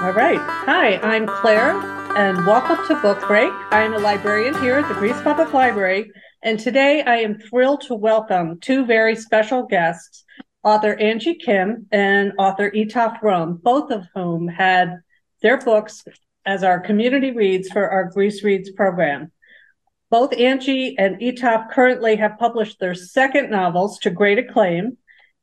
All right. Hi, I'm Claire, and welcome to Book Break. I am a librarian here at the Greece Public Library, and today I am thrilled to welcome two very special guests, author Angie Kim and author Etaf Rum, both of whom had their books as our community reads for our Greece Reads program. Both Angie and Etaf currently have published their second novels to great acclaim,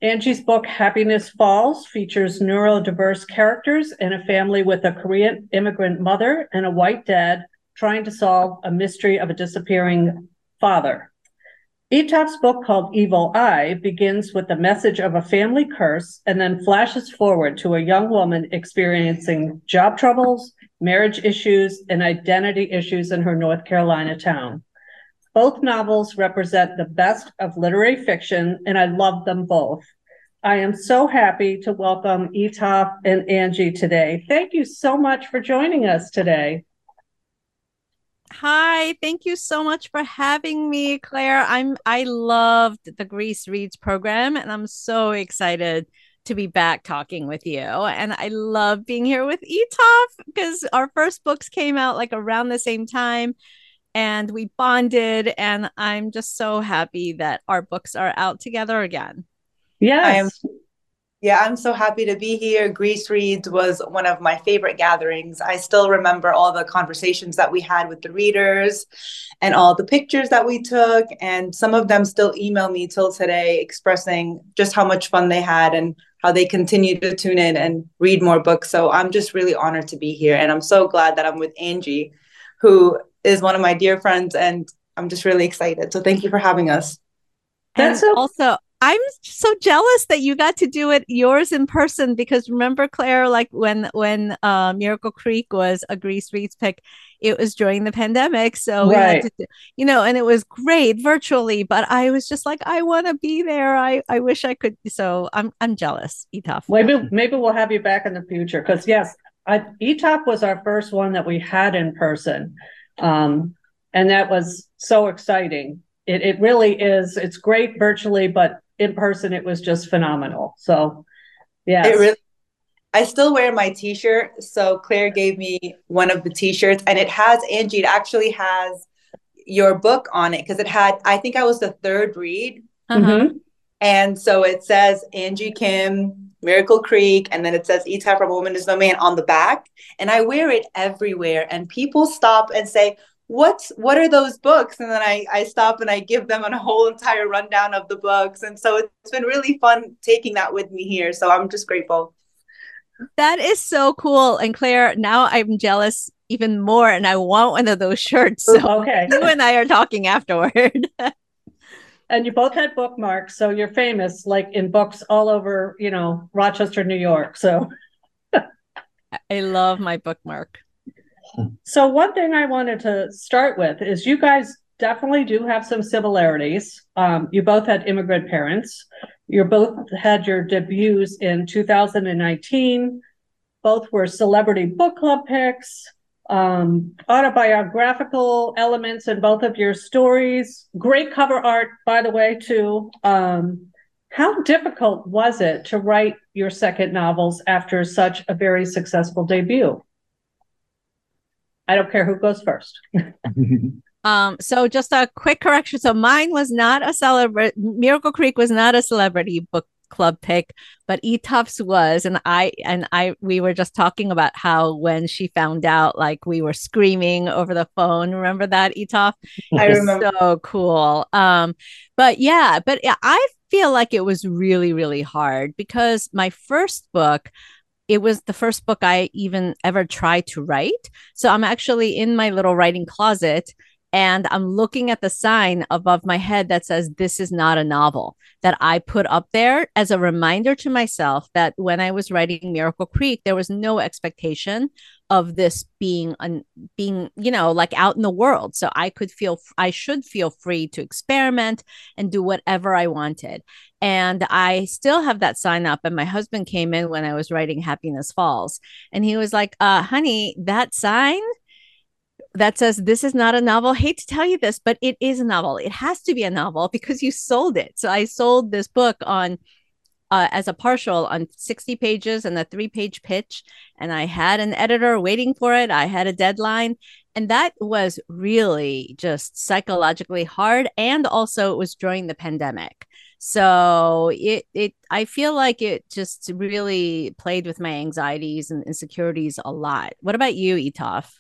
Angie's book, Happiness Falls, features neurodiverse characters and a family with a Korean immigrant mother and a white dad trying to solve a mystery of a disappearing father. Etaf's book, called Evil Eye, begins with the message of a family curse and then flashes forward to a young woman experiencing job troubles, marriage issues, and identity issues in her North Carolina town. Both novels represent the best of literary fiction, and I love them both. I am so happy to welcome Etaf and Angie today. Thank you so much for joining us today. Hi, thank you so much for having me, Claire. I'm I loved the Greece Reads program, and I'm so excited to be back talking with you. And I love being here with Etaf because our first books came out like around the same time and we bonded and i'm just so happy that our books are out together again. Yes. Yeah i'm so happy to be here. Greece reads was one of my favorite gatherings. I still remember all the conversations that we had with the readers and all the pictures that we took and some of them still email me till today expressing just how much fun they had and how they continue to tune in and read more books. So i'm just really honored to be here and i'm so glad that i'm with angie who is one of my dear friends, and I'm just really excited. So thank you for having us. That's and also I'm so jealous that you got to do it yours in person because remember Claire like when when uh, Miracle Creek was a Greece Reads pick it was during the pandemic so we had to you know and it was great virtually but I was just like I want to be there. I I wish I could so I'm I'm jealous. Etaf maybe maybe we'll have you back in the future because yes I, Etaf was our first one that we had in person um, and that was so exciting. It, it really is. It's great virtually, but in person, it was just phenomenal. So, yeah. It really, I still wear my t shirt. So, Claire gave me one of the t shirts, and it has Angie, it actually has your book on it because it had, I think I was the third read. Uh-huh. Mm-hmm. And so it says Angie Kim, Miracle Creek, and then it says Etaf from a Woman is No Man on the back. And I wear it everywhere. And people stop and say, What's what are those books? And then I, I stop and I give them a whole entire rundown of the books. And so it's been really fun taking that with me here. So I'm just grateful. That is so cool. And Claire, now I'm jealous even more and I want one of those shirts. So okay. you and I are talking afterward. and you both had bookmarks, so you're famous, like in books all over, you know, Rochester, New York. So I love my bookmark. So one thing I wanted to start with is you guys definitely do have some similarities. Um, you both had immigrant parents. You both had your debuts in 2019. Both were celebrity book club picks um, autobiographical elements in both of your stories. Great cover art, by the way, too. Um, how difficult was it to write your second novels after such a very successful debut? I don't care who goes first. um, so just a quick correction. So mine was not a celebrity. Miracle Creek was not a celebrity book club pick, but Etaf's was, and I and I we were just talking about how when she found out, like we were screaming over the phone. Remember that Etaf? I remember. So cool. Um, but yeah, but I feel like it was really really hard because my first book it was the first book I even ever tried to write. So I'm actually in my little writing closet and I'm looking at the sign above my head that says, This is not a novel that I put up there as a reminder to myself that when I was writing Miracle Creek, there was no expectation of this being, un- being, you know, like out in the world. So I could feel, I should feel free to experiment and do whatever I wanted. And I still have that sign up. And my husband came in when I was writing Happiness Falls and he was like, uh, honey, that sign that says this is not a novel. Hate to tell you this, but it is a novel. It has to be a novel because you sold it. So I sold this book on uh, as a partial on 60 pages and a three page pitch. And I had an editor waiting for it. I had a deadline. And that was really just psychologically hard. And also, it was during the pandemic. So it it I feel like it just really played with my anxieties and insecurities a lot. What about you, Etaf?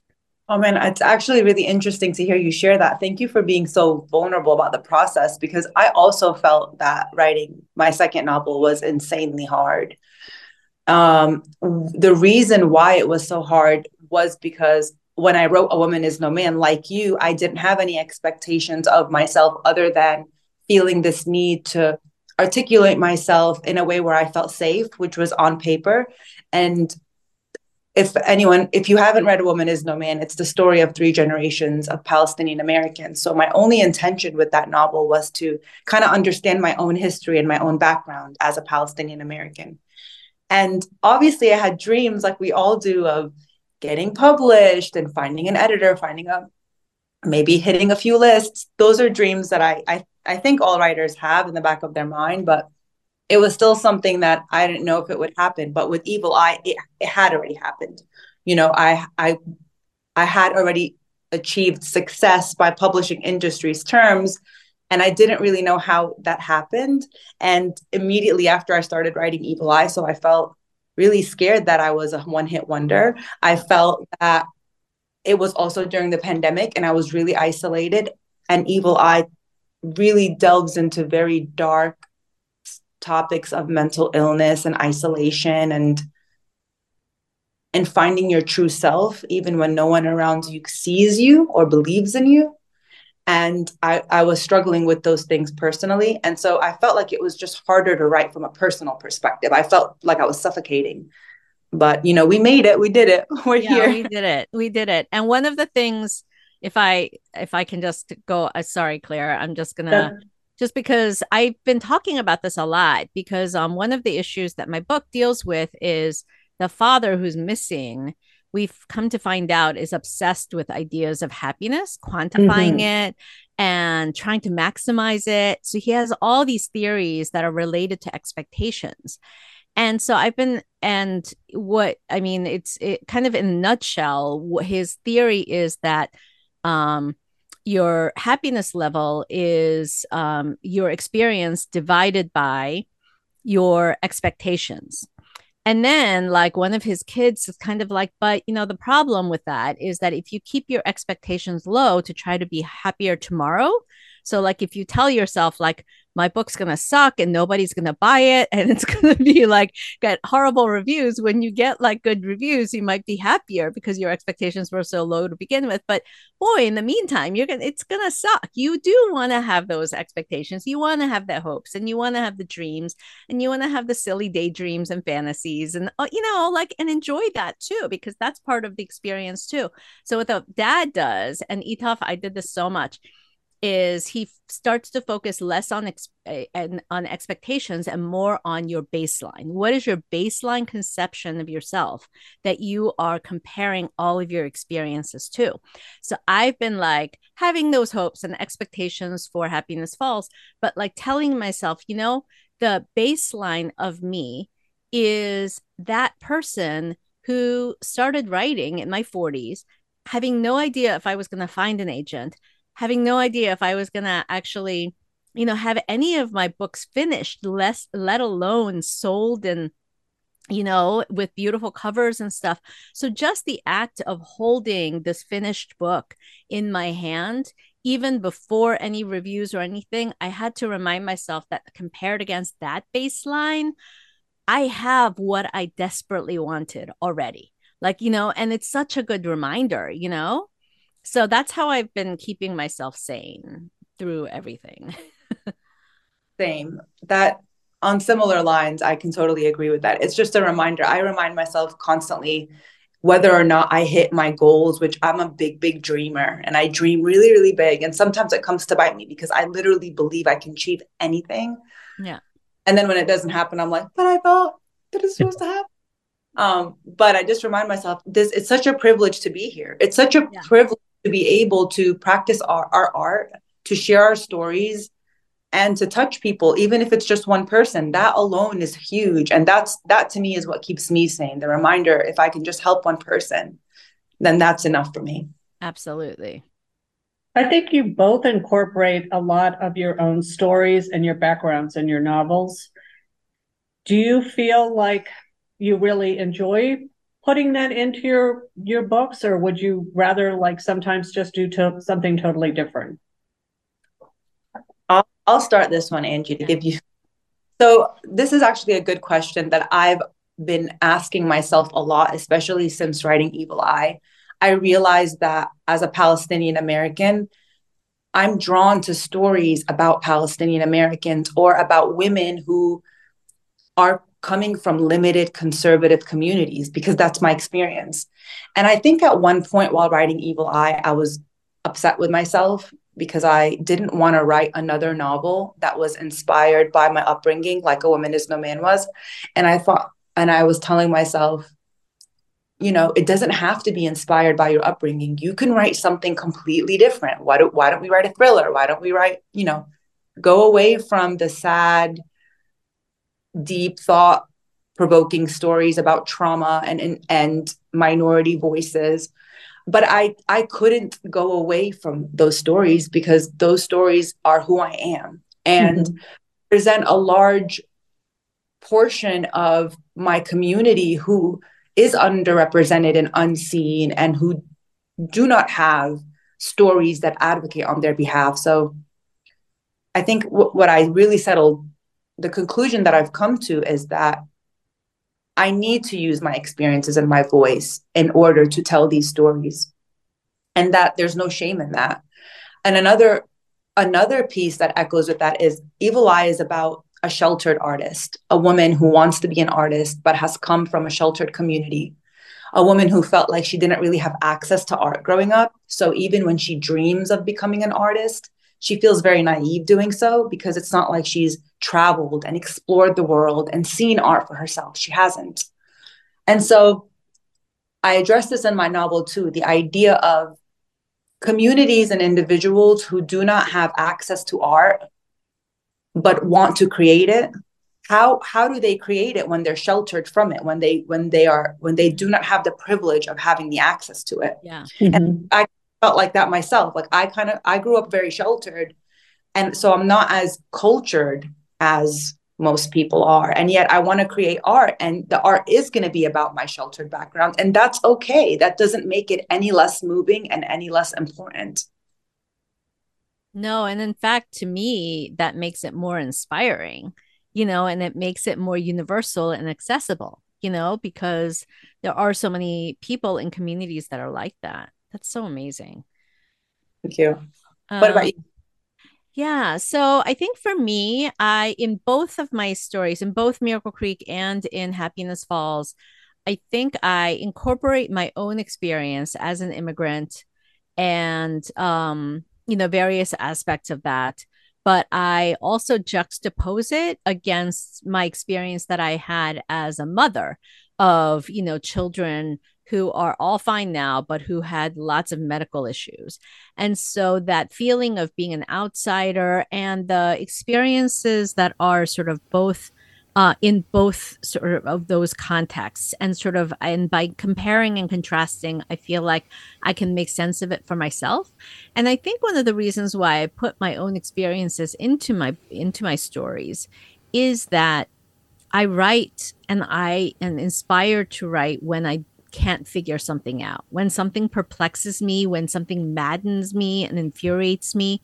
Oh man, it's actually really interesting to hear you share that. Thank you for being so vulnerable about the process because I also felt that writing my second novel was insanely hard. Um, the reason why it was so hard was because when I wrote A Woman Is No Man, like you, I didn't have any expectations of myself other than feeling this need to articulate myself in a way where I felt safe, which was on paper. And if anyone, if you haven't read A Woman Is No Man, it's the story of three generations of Palestinian Americans. So my only intention with that novel was to kind of understand my own history and my own background as a Palestinian American. And obviously, I had dreams like we all do of getting published and finding an editor, finding a maybe hitting a few lists. Those are dreams that I I, I think all writers have in the back of their mind, but it was still something that I didn't know if it would happen. But with Evil Eye, it, it had already happened. You know, I I I had already achieved success by publishing industry's terms. And I didn't really know how that happened. And immediately after I started writing Evil Eye, so I felt really scared that I was a one hit wonder. I felt that it was also during the pandemic and I was really isolated. And Evil Eye really delves into very dark topics of mental illness and isolation and and finding your true self even when no one around you sees you or believes in you. And I, I was struggling with those things personally. And so i felt like it was just harder to write from a personal perspective. I felt like i was suffocating. But you know we made it. We did it. We're yeah, here. we did it. We did it. And one of the things if i if i can just go uh, sorry claire i'm just gonna just because I've been talking about this a lot because um one of the issues that my book deals with is the father who's missing we've come to find out is obsessed with ideas of happiness quantifying mm-hmm. it and trying to maximize it so he has all these theories that are related to expectations and so i've been and what i mean it's it kind of in a nutshell his theory is that um your happiness level is um, your experience divided by your expectations. And then, like one of his kids is kind of like, but you know, the problem with that is that if you keep your expectations low to try to be happier tomorrow, so, like, if you tell yourself, like, my book's going to suck and nobody's going to buy it and it's going to be like get horrible reviews, when you get like good reviews, you might be happier because your expectations were so low to begin with. But boy, in the meantime, you're going to, it's going to suck. You do want to have those expectations. You want to have the hopes and you want to have the dreams and you want to have the silly daydreams and fantasies and, uh, you know, like, and enjoy that too, because that's part of the experience too. So, what the dad does, and Etaf, I did this so much is he starts to focus less on ex- and on expectations and more on your baseline. What is your baseline conception of yourself that you are comparing all of your experiences to? So I've been like having those hopes and expectations for happiness falls, but like telling myself, you know, the baseline of me is that person who started writing in my 40s having no idea if I was going to find an agent having no idea if I was going to actually, you know, have any of my books finished, less let alone sold and you know, with beautiful covers and stuff. So just the act of holding this finished book in my hand, even before any reviews or anything, I had to remind myself that compared against that baseline, I have what I desperately wanted already. Like, you know, and it's such a good reminder, you know? So that's how I've been keeping myself sane through everything. Same. That on similar lines, I can totally agree with that. It's just a reminder. I remind myself constantly whether or not I hit my goals, which I'm a big, big dreamer and I dream really, really big. And sometimes it comes to bite me because I literally believe I can achieve anything. Yeah. And then when it doesn't happen, I'm like, but I thought that it's supposed to happen. Um, but I just remind myself this it's such a privilege to be here. It's such a yeah. privilege to be able to practice our, our art, to share our stories, and to touch people even if it's just one person. That alone is huge. And that's that to me is what keeps me sane. The reminder if i can just help one person then that's enough for me. Absolutely. I think you both incorporate a lot of your own stories and your backgrounds in your novels. Do you feel like you really enjoy putting that into your your books or would you rather like sometimes just do to something totally different? I'll, I'll start this one angie to give you so this is actually a good question that i've been asking myself a lot especially since writing evil eye. I realized that as a palestinian american i'm drawn to stories about palestinian americans or about women who are coming from limited conservative communities because that's my experience. And I think at one point while writing Evil Eye, I was upset with myself because I didn't want to write another novel that was inspired by my upbringing, like A Woman Is No Man was. And I thought, and I was telling myself, you know, it doesn't have to be inspired by your upbringing. You can write something completely different. Why don't why don't we write a thriller? Why don't we write, you know, go away from the sad deep thought provoking stories about trauma and, and and minority voices but i i couldn't go away from those stories because those stories are who i am and mm-hmm. present a large portion of my community who is underrepresented and unseen and who do not have stories that advocate on their behalf so i think w- what i really settled the conclusion that I've come to is that I need to use my experiences and my voice in order to tell these stories and that there's no shame in that. And another another piece that echoes with that is Evil Eye is about a sheltered artist, a woman who wants to be an artist but has come from a sheltered community. A woman who felt like she didn't really have access to art growing up. So even when she dreams of becoming an artist, she feels very naive doing so because it's not like she's traveled and explored the world and seen art for herself. She hasn't. And so I address this in my novel too the idea of communities and individuals who do not have access to art but want to create it how how do they create it when they're sheltered from it when they when they are when they do not have the privilege of having the access to it yeah mm-hmm. and i felt like that myself. Like I kind of I grew up very sheltered, and so I'm not as cultured as most people are. And yet I want to create art, and the art is going to be about my sheltered background, and that's okay. That doesn't make it any less moving and any less important. No, and in fact, to me, that makes it more inspiring, you know, and it makes it more universal and accessible, you know, because there are so many people in communities that are like that. That's so amazing. Thank you. Um, what about um, you? Yeah. So I think for me, I, in both of my stories, in both Miracle Creek and in Happiness Falls, I think I incorporate my own experience as an immigrant and, um, you know, various aspects of that. But I also juxtapose it against my experience that I had as a mother of, you know, children who are all fine now, but who had lots of medical issues. And so that feeling of being an outsider and the experiences that are sort of both uh, in both sort of those contexts and sort of and by comparing and contrasting i feel like i can make sense of it for myself and i think one of the reasons why i put my own experiences into my into my stories is that i write and i am inspired to write when i can't figure something out, when something perplexes me, when something maddens me and infuriates me,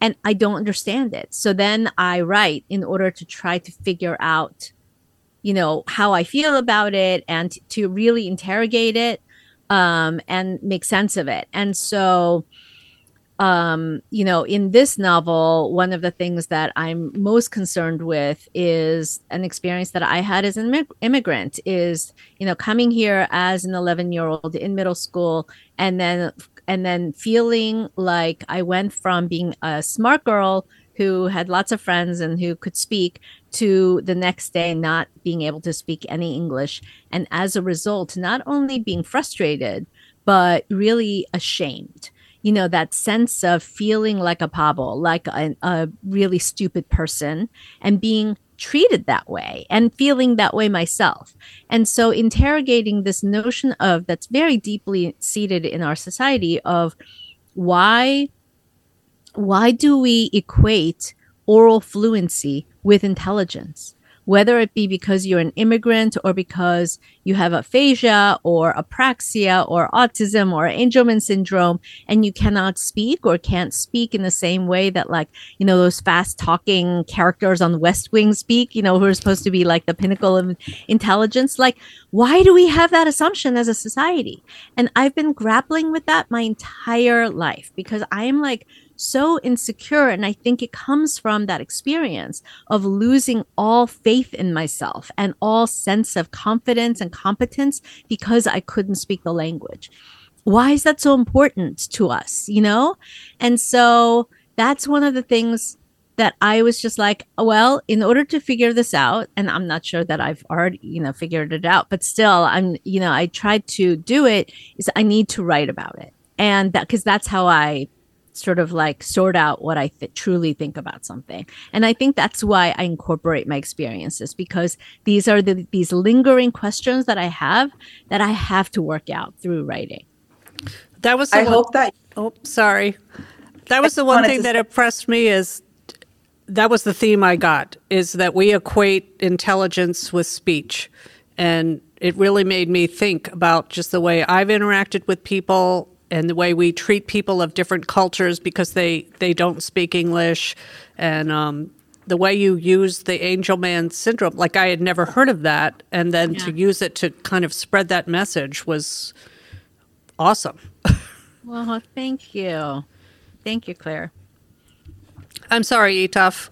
and I don't understand it. So then I write in order to try to figure out, you know, how I feel about it and to really interrogate it um, and make sense of it. And so um you know in this novel one of the things that i'm most concerned with is an experience that i had as an immigrant is you know coming here as an 11 year old in middle school and then and then feeling like i went from being a smart girl who had lots of friends and who could speak to the next day not being able to speak any english. And as a result not only being frustrated but really ashamed you know, that sense of feeling like a pabble, like a, a really stupid person, and being treated that way and feeling that way myself. And so interrogating this notion of that's very deeply seated in our society of why why do we equate oral fluency with intelligence? Whether it be because you're an immigrant or because you have aphasia or apraxia or autism or Angelman syndrome and you cannot speak or can't speak in the same way that like, you know, those fast talking characters on the West Wing speak, you know, who are supposed to be like the pinnacle of intelligence. Like, why do we have that assumption as a society? And I've been grappling with that my entire life because I am like, so insecure. And I think it comes from that experience of losing all faith in myself and all sense of confidence and competence because I couldn't speak the language. Why is that so important to us? You know? And so that's one of the things that I was just like, well, in order to figure this out, and I'm not sure that I've already, you know, figured it out, but still, I'm, you know, I tried to do it is I need to write about it. And that, cause that's how I sort of like sort out what I th- truly think about something. And I think that's why I incorporate my experiences because these are the these lingering questions that I have that I have to work out through writing. That was I one, hope that Oh, sorry. That was the one thing that impressed me is that was the theme I got is that we equate intelligence with speech. And it really made me think about just the way I've interacted with people and the way we treat people of different cultures because they they don't speak English, and um, the way you use the Angelman syndrome, like I had never heard of that, and then yeah. to use it to kind of spread that message was awesome. well, thank you, thank you, Claire. I'm sorry, Etaf.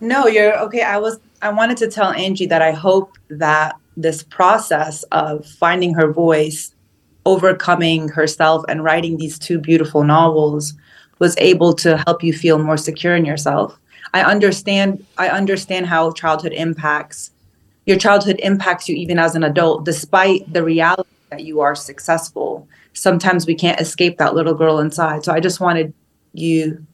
no, you're okay. I was I wanted to tell Angie that I hope that this process of finding her voice overcoming herself and writing these two beautiful novels was able to help you feel more secure in yourself. I understand I understand how childhood impacts your childhood impacts you even as an adult despite the reality that you are successful. Sometimes we can't escape that little girl inside. So I just wanted you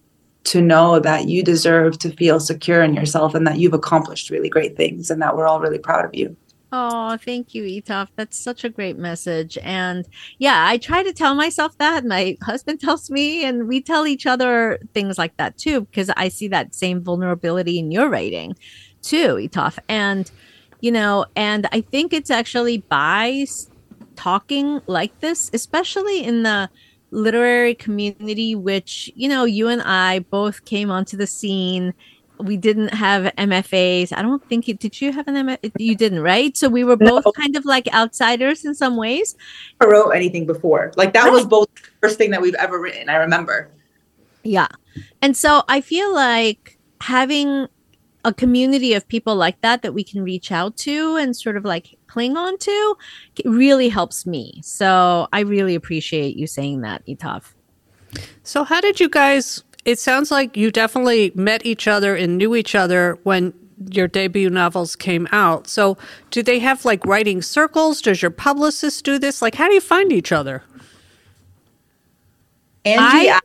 to know that you deserve to feel secure in yourself and that you've accomplished really great things and that we're all really proud of you. Oh, thank you, Etaf. That's such a great message. And yeah, I try to tell myself that. My husband tells me, and we tell each other things like that too, because I see that same vulnerability in your writing too, Etaf. And, you know, and I think it's actually by talking like this, especially in the literary community, which, you know, you and I both came onto the scene we didn't have MFAs. I don't think you did. You have an MFA? You didn't, right? So we were both no. kind of like outsiders in some ways. I wrote anything before. Like that right. was both the first thing that we've ever written. I remember. Yeah, and so I feel like having a community of people like that that we can reach out to and sort of like cling on to really helps me. So I really appreciate you saying that, Etaf. So how did you guys it sounds like you definitely met each other and knew each other when your debut novels came out. So, do they have like writing circles? Does your publicist do this? Like, how do you find each other? Angie I,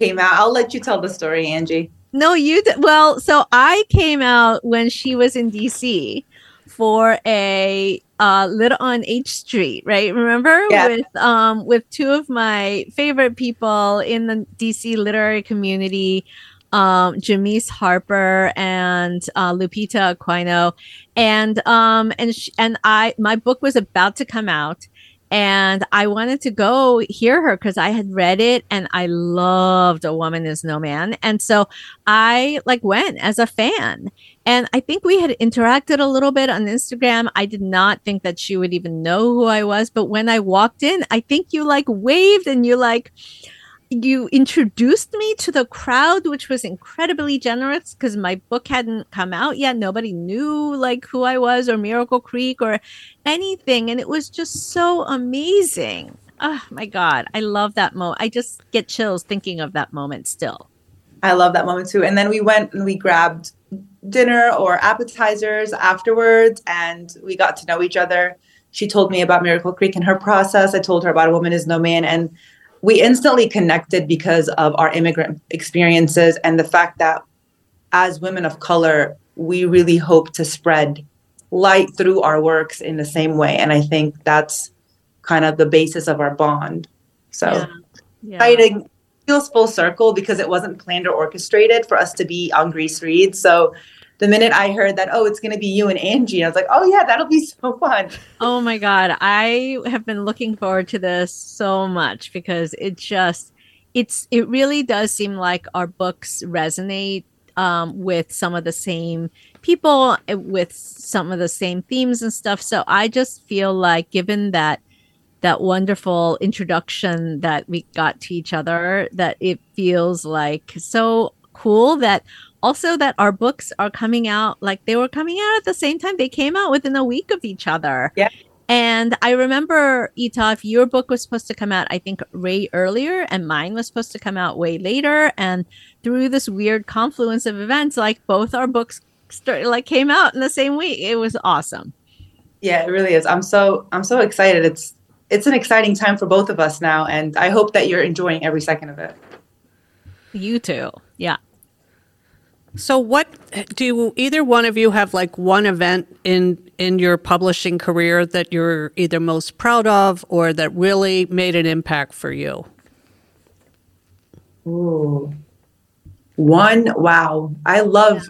came out. I'll let you tell the story, Angie. No, you. D- well, so I came out when she was in DC for a uh, lit on H Street, right? Remember yeah. with um with two of my favorite people in the DC literary community, um, Jamise Harper and uh, Lupita Aquino, and um and sh- and I my book was about to come out, and I wanted to go hear her because I had read it and I loved A Woman Is No Man, and so I like went as a fan and I think we had interacted a little bit on Instagram. I did not think that she would even know who I was. But when I walked in, I think you like waved and you like, you introduced me to the crowd, which was incredibly generous because my book hadn't come out yet. Nobody knew like who I was or Miracle Creek or anything. And it was just so amazing. Oh my God. I love that moment. I just get chills thinking of that moment still. I love that moment too. And then we went and we grabbed dinner or appetizers afterwards and we got to know each other. She told me about Miracle Creek and her process. I told her about A Woman Is No Man. And we instantly connected because of our immigrant experiences and the fact that as women of color, we really hope to spread light through our works in the same way. And I think that's kind of the basis of our bond. So yeah. Yeah. exciting feels full circle because it wasn't planned or orchestrated for us to be on Greece Reads. So the minute I heard that, oh, it's going to be you and Angie, I was like, oh, yeah, that'll be so fun. Oh my God. I have been looking forward to this so much because it just, it's, it really does seem like our books resonate um, with some of the same people, eh, with some of the same themes and stuff. So I just feel like, given that that wonderful introduction that we got to each other that it feels like so cool that also that our books are coming out like they were coming out at the same time they came out within a week of each other yeah and I remember, Ita, if your book was supposed to come out, I think, way earlier, and mine was supposed to come out way later. And through this weird confluence of events, like both our books started, like came out in the same week. It was awesome. Yeah, it really is. I'm so I'm so excited. It's it's an exciting time for both of us now, and I hope that you're enjoying every second of it. You too. Yeah. So what do either one of you have like one event in in your publishing career that you're either most proud of or that really made an impact for you? Ooh. One, wow. I love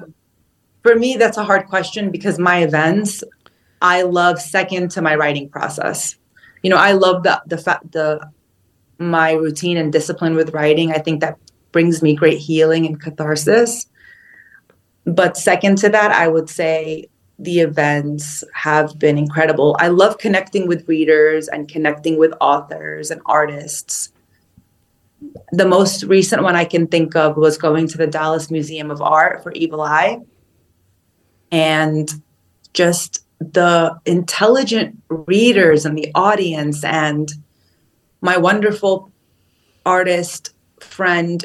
for me that's a hard question because my events I love second to my writing process you know, I love the the fact the my routine and discipline with writing. I think that brings me great healing and catharsis. But second to that, I would say the events have been incredible. I love connecting with readers and connecting with authors and artists. The most recent one I can think of was going to the Dallas Museum of Art for Evil Eye and just the intelligent readers and the audience and my wonderful artist friend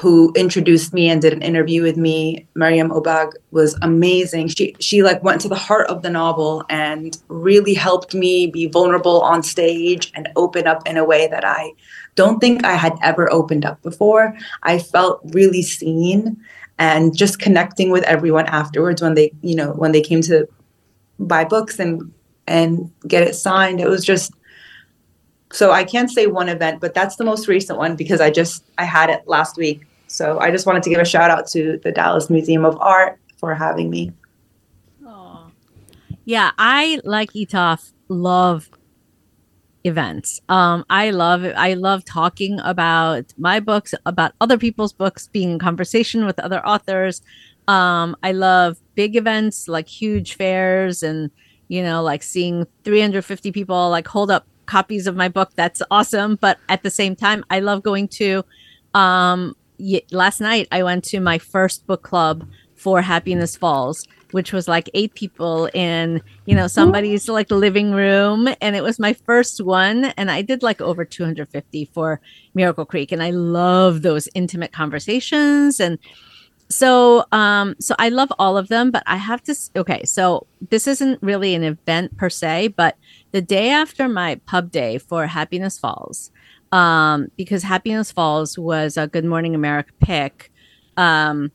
who introduced me and did an interview with me, Mariam Obag, was amazing. She she like went to the heart of the novel and really helped me be vulnerable on stage and open up in a way that I don't think I had ever opened up before. I felt really seen and just connecting with everyone afterwards when they, you know, when they came to buy books and and get it signed. It was just so I can't say one event, but that's the most recent one because I just I had it last week. So I just wanted to give a shout out to the Dallas Museum of Art for having me. Oh. Yeah, I like Etaf love events. Um I love I love talking about my books, about other people's books, being in conversation with other authors. Um, I love big events like huge fairs and, you know, like seeing 350 people like hold up copies of my book. That's awesome. But at the same time, I love going to, um, y- last night I went to my first book club for Happiness Falls, which was like eight people in, you know, somebody's like living room. And it was my first one. And I did like over 250 for Miracle Creek. And I love those intimate conversations and, so um so i love all of them but i have to okay so this isn't really an event per se but the day after my pub day for happiness falls um because happiness falls was a good morning america pick um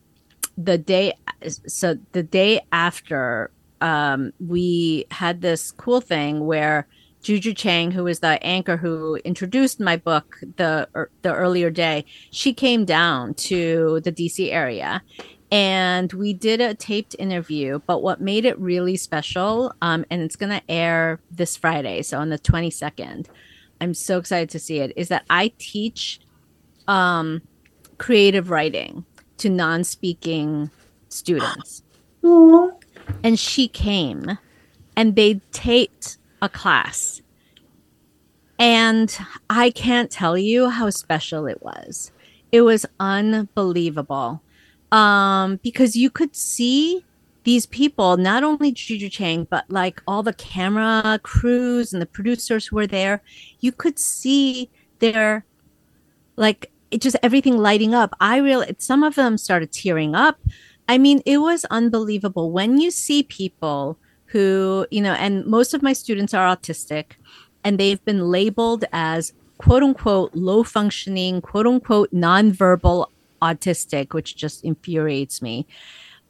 the day so the day after um we had this cool thing where Juju Chang, who was the anchor who introduced my book the er, the earlier day, she came down to the DC area, and we did a taped interview. But what made it really special, um, and it's going to air this Friday, so on the twenty second. I'm so excited to see it. Is that I teach um, creative writing to non-speaking students, Aww. and she came, and they taped a class. And I can't tell you how special it was. It was unbelievable. Um, because you could see these people, not only Juju Chang, but like all the camera crews and the producers who were there, you could see their like it just everything lighting up. I really some of them started tearing up. I mean, it was unbelievable when you see people who, you know, and most of my students are autistic and they've been labeled as quote unquote low functioning, quote unquote nonverbal autistic, which just infuriates me.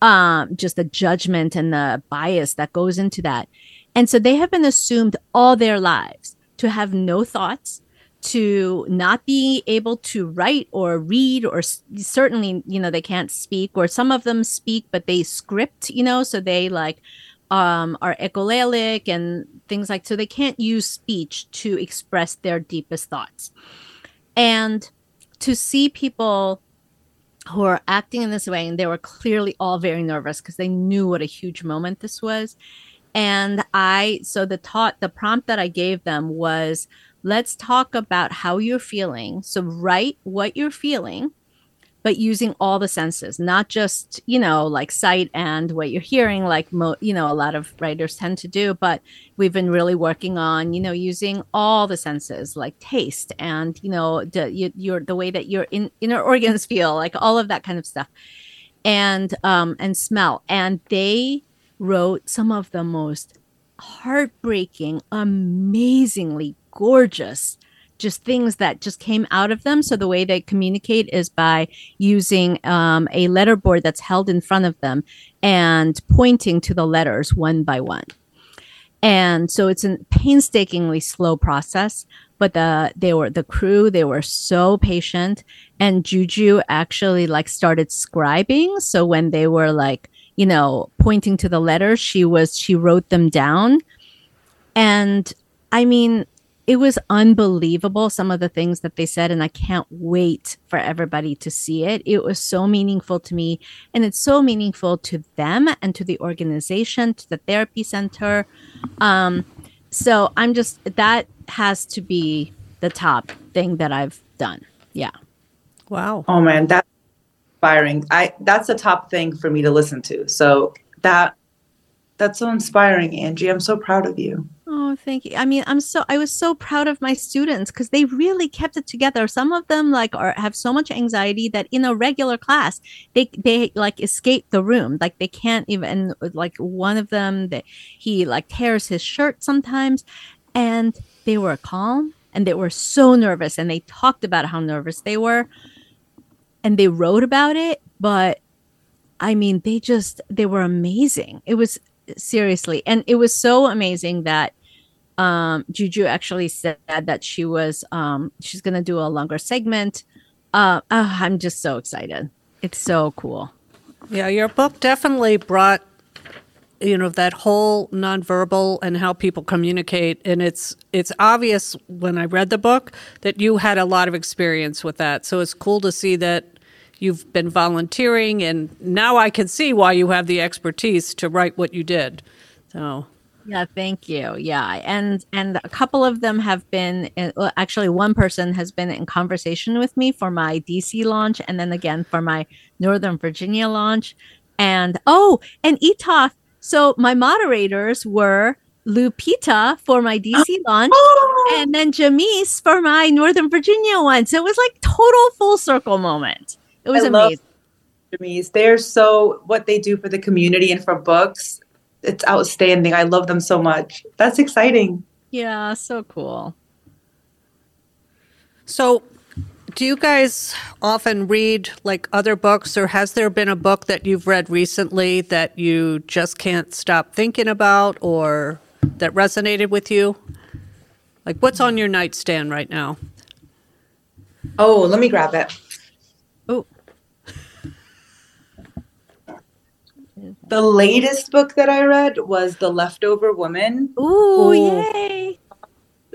Um, just the judgment and the bias that goes into that. And so they have been assumed all their lives to have no thoughts, to not be able to write or read or s- certainly you know they can't speak or some of them speak but they script you know so they like um, are echolalic and things like so they can't use speech to express their deepest thoughts and to see people who are acting in this way and they were clearly all very nervous because they knew what a huge moment this was and i so the taught the prompt that i gave them was let's talk about how you're feeling. So write what you're feeling, but using all the senses, not just, you know, like sight and what you're hearing, like, mo- you know, a lot of writers tend to do, but we've been really working on, you know, using all the senses like taste and, you know, the, you, the way that your in, inner organs feel, like all of that kind of stuff and, um, and smell. And they wrote some of the most heartbreaking, amazingly gorgeous just things that just came out of them. So the way they communicate is by using um, a letterboard that's held in front of them and pointing to the letters one by one. And so it's a painstakingly slow process, but the they were the crew they were so patient, and Juju actually like started scribing. So when they were like you know pointing to the letters, she was she wrote them down, and I mean it was unbelievable some of the things that they said and i can't wait for everybody to see it. It was so meaningful to me and it's so meaningful to them and to the organization to the therapy center. Um, so i'm just that has to be the top thing that i've done. Yeah. Wow. Oh man that's inspiring. I that's the top thing for me to listen to. So that that's so inspiring angie. I'm so proud of you Oh, thank you. I mean, I'm so I was so proud of my students because they really kept it together. Some of them like are have so much anxiety that in a regular class they they like escape the room. Like they can't even like one of them that he like tears his shirt sometimes and they were calm and they were so nervous and they talked about how nervous they were and they wrote about it, but I mean, they just they were amazing. It was seriously and it was so amazing that um, Juju actually said that she was um, she's gonna do a longer segment. Uh, oh, I'm just so excited. It's so cool. Yeah, your book definitely brought you know that whole nonverbal and how people communicate and it's it's obvious when I read the book that you had a lot of experience with that. So it's cool to see that you've been volunteering and now I can see why you have the expertise to write what you did. So yeah, thank you. Yeah, and and a couple of them have been in, well, actually one person has been in conversation with me for my DC launch, and then again for my Northern Virginia launch. And oh, and Etaf. So my moderators were Lupita for my DC launch, oh. and then Jamise for my Northern Virginia one. So it was like total full circle moment. It was I amazing. Jamise, they're so what they do for the community and for books it's outstanding. I love them so much. That's exciting. Yeah, so cool. So, do you guys often read like other books, or has there been a book that you've read recently that you just can't stop thinking about or that resonated with you? Like, what's on your nightstand right now? Oh, let me grab it. The latest book that I read was The Leftover Woman. Ooh, Ooh, yay.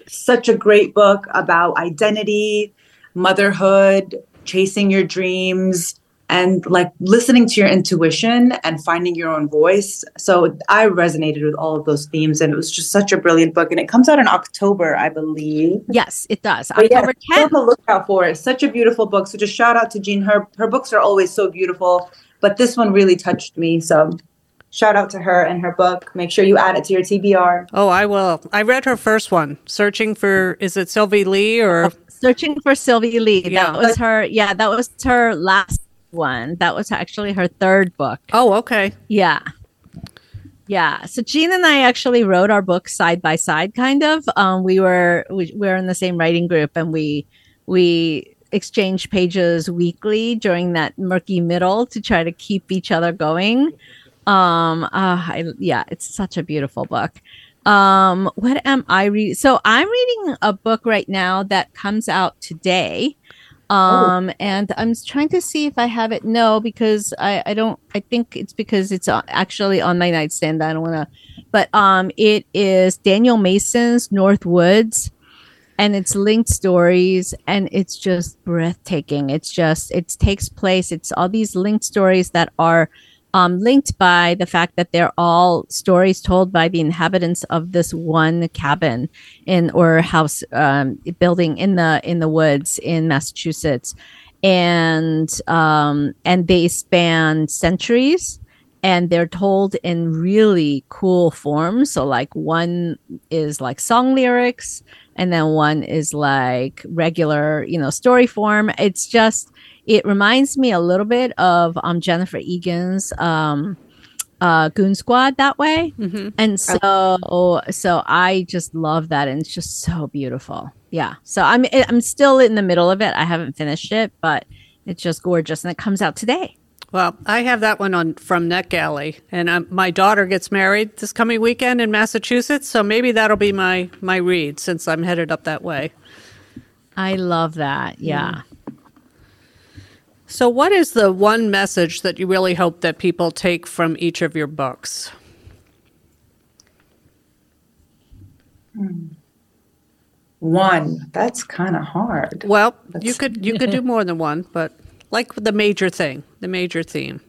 Such a great book about identity, motherhood, chasing your dreams, and like listening to your intuition and finding your own voice. So I resonated with all of those themes, and it was just such a brilliant book. And it comes out in October, I believe. Yes, it does. But October yeah, 10th. On the lookout for it. Such a beautiful book. So just shout out to Jean. Her her books are always so beautiful but this one really touched me. So shout out to her and her book. Make sure you add it to your TBR. Oh, I will. I read her first one, Searching for, is it Sylvie Lee or? Searching for Sylvie Lee. Yeah. That was her. Yeah, that was her last one. That was actually her third book. Oh, okay. Yeah. Yeah. So Jean and I actually wrote our book side by side, kind of. Um, we were we, we were in the same writing group, and we we exchanged pages weekly during that murky middle to try to keep each other going. Um, uh, I, yeah, it's such a beautiful book. Um, what am I reading? So I'm reading a book right now that comes out today. Um, oh. and I'm trying to see if I have it. No, because I, I don't, I think it's because it's actually on my nightstand. I don't want to, but, um, it is Daniel Mason's North Woods and it's linked stories and it's just breathtaking. It's just, it takes place. It's all these linked stories that are, um, linked by the fact that they're all stories told by the inhabitants of this one cabin in or house um, building in the in the woods in Massachusetts, and um, and they span centuries. And they're told in really cool forms. So, like, one is like song lyrics, and then one is like regular, you know, story form. It's just, it reminds me a little bit of um, Jennifer Egan's um, uh, Goon Squad that way, mm-hmm. and so so I just love that, and it's just so beautiful. Yeah, so I'm I'm still in the middle of it. I haven't finished it, but it's just gorgeous, and it comes out today. Well, I have that one on from NetGalley, and um, my daughter gets married this coming weekend in Massachusetts, so maybe that'll be my my read since I'm headed up that way. I love that. Yeah. So, what is the one message that you really hope that people take from each of your books? One. That's kind of hard. Well, That's... you could you could do more than one, but like the major thing, the major theme.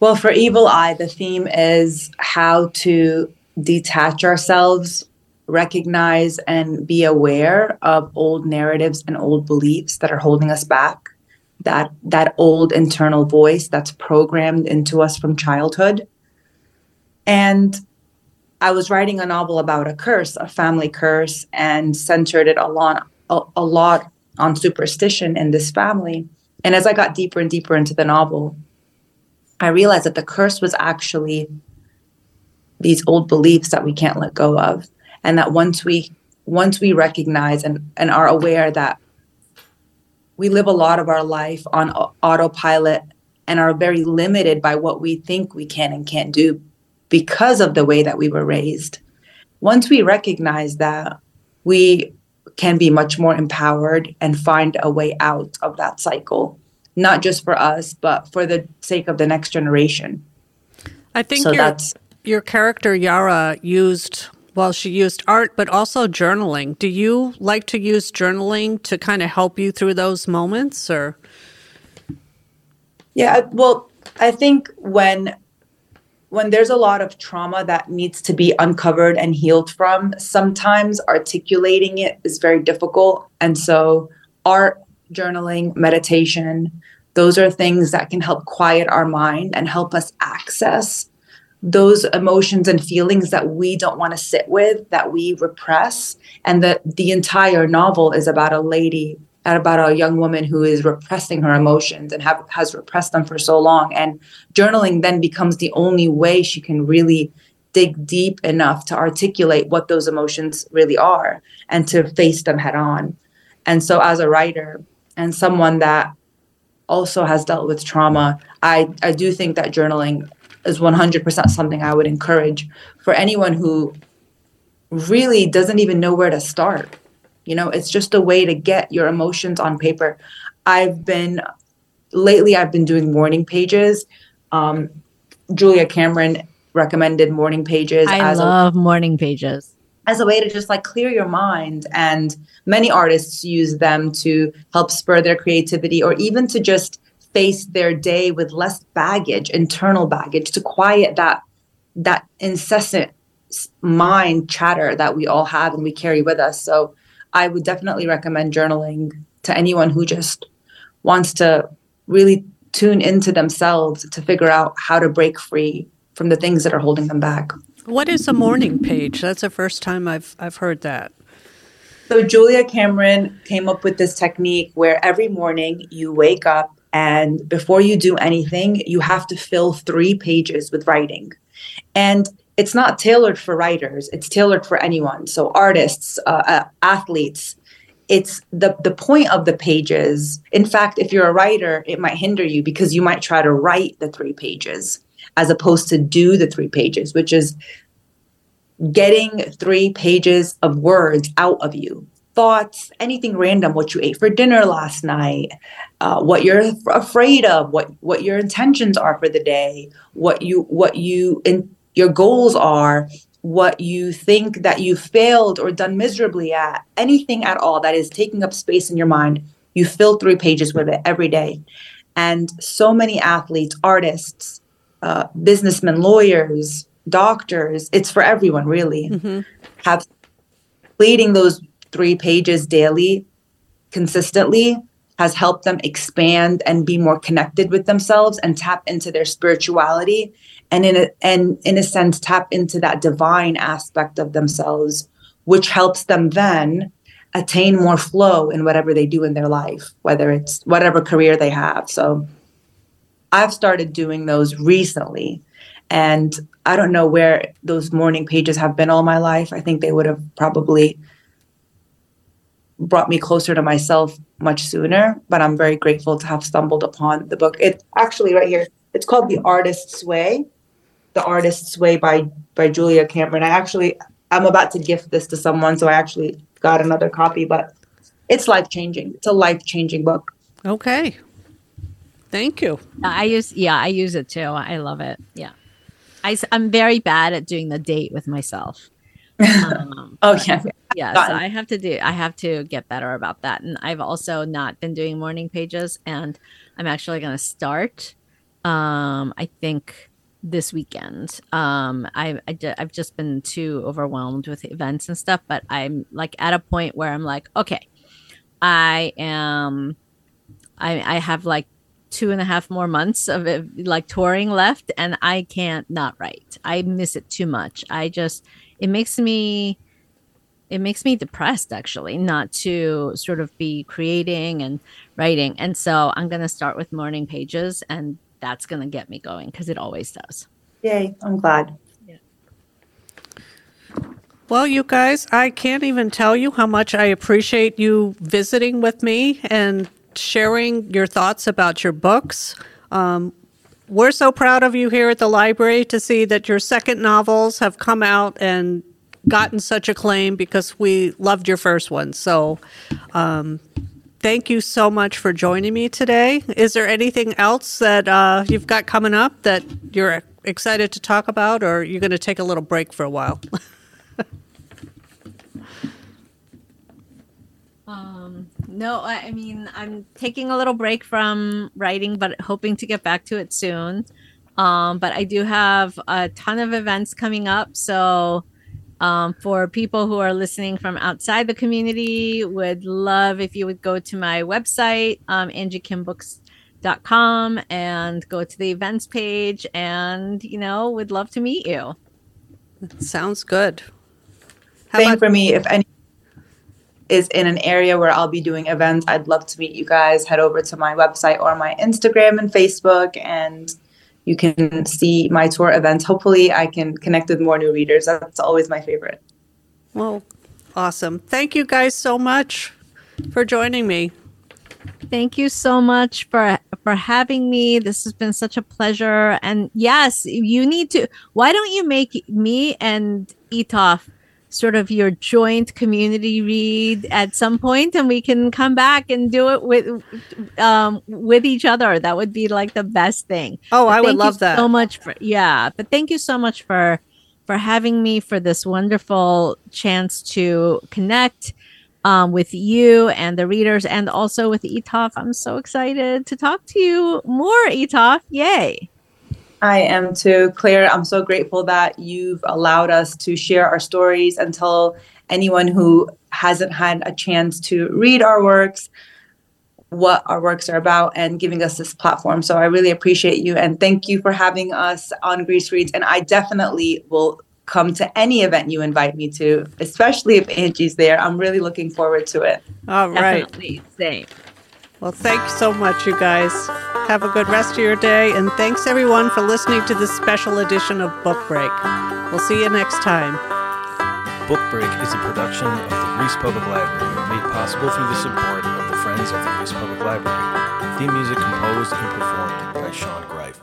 Well, for Evil Eye, the theme is how to detach ourselves recognize and be aware of old narratives and old beliefs that are holding us back that that old internal voice that's programmed into us from childhood and i was writing a novel about a curse a family curse and centered it a lot a, a lot on superstition in this family and as i got deeper and deeper into the novel i realized that the curse was actually these old beliefs that we can't let go of and that once we once we recognize and, and are aware that we live a lot of our life on autopilot and are very limited by what we think we can and can't do because of the way that we were raised. Once we recognize that, we can be much more empowered and find a way out of that cycle, not just for us, but for the sake of the next generation. I think so your, that's, your character, Yara, used well, she used art, but also journaling. Do you like to use journaling to kind of help you through those moments or? Yeah, well, I think when when there's a lot of trauma that needs to be uncovered and healed from, sometimes articulating it is very difficult. And so art, journaling, meditation, those are things that can help quiet our mind and help us access those emotions and feelings that we don't want to sit with that we repress and that the entire novel is about a lady about a young woman who is repressing her emotions and have, has repressed them for so long and journaling then becomes the only way she can really dig deep enough to articulate what those emotions really are and to face them head on and so as a writer and someone that also has dealt with trauma i i do think that journaling is 100% something I would encourage for anyone who really doesn't even know where to start. You know, it's just a way to get your emotions on paper. I've been lately I've been doing morning pages. Um, Julia Cameron recommended morning pages. I love a, morning pages as a way to just like clear your mind. And many artists use them to help spur their creativity or even to just face their day with less baggage, internal baggage, to quiet that that incessant mind chatter that we all have and we carry with us. So I would definitely recommend journaling to anyone who just wants to really tune into themselves to figure out how to break free from the things that are holding them back. What is a morning page? That's the first time I've I've heard that. So Julia Cameron came up with this technique where every morning you wake up And before you do anything, you have to fill three pages with writing. And it's not tailored for writers, it's tailored for anyone. So, artists, uh, uh, athletes, it's the the point of the pages in fact if you're a writer it might hinder you because you might try to write the three pages as opposed to do the three pages which is getting three pages of words out of you thoughts anything random what you ate for dinner last night uh, what you're afraid of what what your intentions are for the day what you what you in your goals are what you think that you failed or done miserably at anything at all that is taking up space in your mind you fill three pages with it every day and so many athletes artists uh, businessmen lawyers doctors, it's for everyone really, mm-hmm. have completing those three pages daily consistently has helped them expand and be more connected with themselves and tap into their spirituality and in a and in a sense tap into that divine aspect of themselves which helps them then attain more flow in whatever they do in their life whether it's whatever career they have so i've started doing those recently and I don't know where those morning pages have been all my life. I think they would have probably brought me closer to myself much sooner, but I'm very grateful to have stumbled upon the book. It's actually right here. It's called The Artist's Way. The Artist's Way by by Julia Cameron. I actually I'm about to gift this to someone, so I actually got another copy, but it's life changing. It's a life changing book. Okay. Thank you. I use yeah, I use it too. I love it. Yeah. I, I'm very bad at doing the date with myself. Um, oh yeah, yeah. So I have to do. I have to get better about that. And I've also not been doing morning pages, and I'm actually going to start. Um, I think this weekend. Um, I, I I've just been too overwhelmed with events and stuff, but I'm like at a point where I'm like, okay, I am. I I have like two and a half more months of it, like touring left, and I can't not write. I miss it too much. I just it makes me it makes me depressed actually not to sort of be creating and writing. And so I'm gonna start with morning pages, and that's gonna get me going because it always does. Yay! I'm glad. Well, you guys, I can't even tell you how much I appreciate you visiting with me and sharing your thoughts about your books. Um, we're so proud of you here at the library to see that your second novels have come out and gotten such acclaim because we loved your first one. So, um, thank you so much for joining me today. Is there anything else that uh, you've got coming up that you're excited to talk about, or you're going to take a little break for a while? Um, no, I, mean, I'm taking a little break from writing, but hoping to get back to it soon. Um, but I do have a ton of events coming up. So, um, for people who are listening from outside the community, would love if you would go to my website, um, angiekimbooks.com, and go to the events page. And, you know, would love to meet you. Sounds good. How Same about- for me. If any is in an area where I'll be doing events, I'd love to meet you guys. Head over to my website or my Instagram and Facebook, and you can see my tour events. Hopefully, I can connect with more new readers. That's always my favorite. Well, awesome. Thank you guys so much for joining me. Thank you so much for for having me. This has been such a pleasure. And yes, you need to. Why don't you make me and Etaf sort of your joint community read at some point and we can come back and do it with um with each other that would be like the best thing oh i would love that so much for yeah but thank you so much for for having me for this wonderful chance to connect um, with you and the readers and also with Etaf. I'm so excited to talk to you more, Etaf. Yay. I am too. Claire, I'm so grateful that you've allowed us to share our stories and tell anyone who hasn't had a chance to read our works what our works are about and giving us this platform. So I really appreciate you and thank you for having us on Greece Reads. And I definitely will come to any event you invite me to, especially if Angie's there. I'm really looking forward to it. All right. Definitely. Same. Well, thanks so much, you guys. Have a good rest of your day, and thanks everyone for listening to this special edition of Book Break. We'll see you next time. Book Break is a production of the Greece Public Library, made possible through the support of the Friends of the Greece Public Library. Theme music composed and performed by Sean Greif.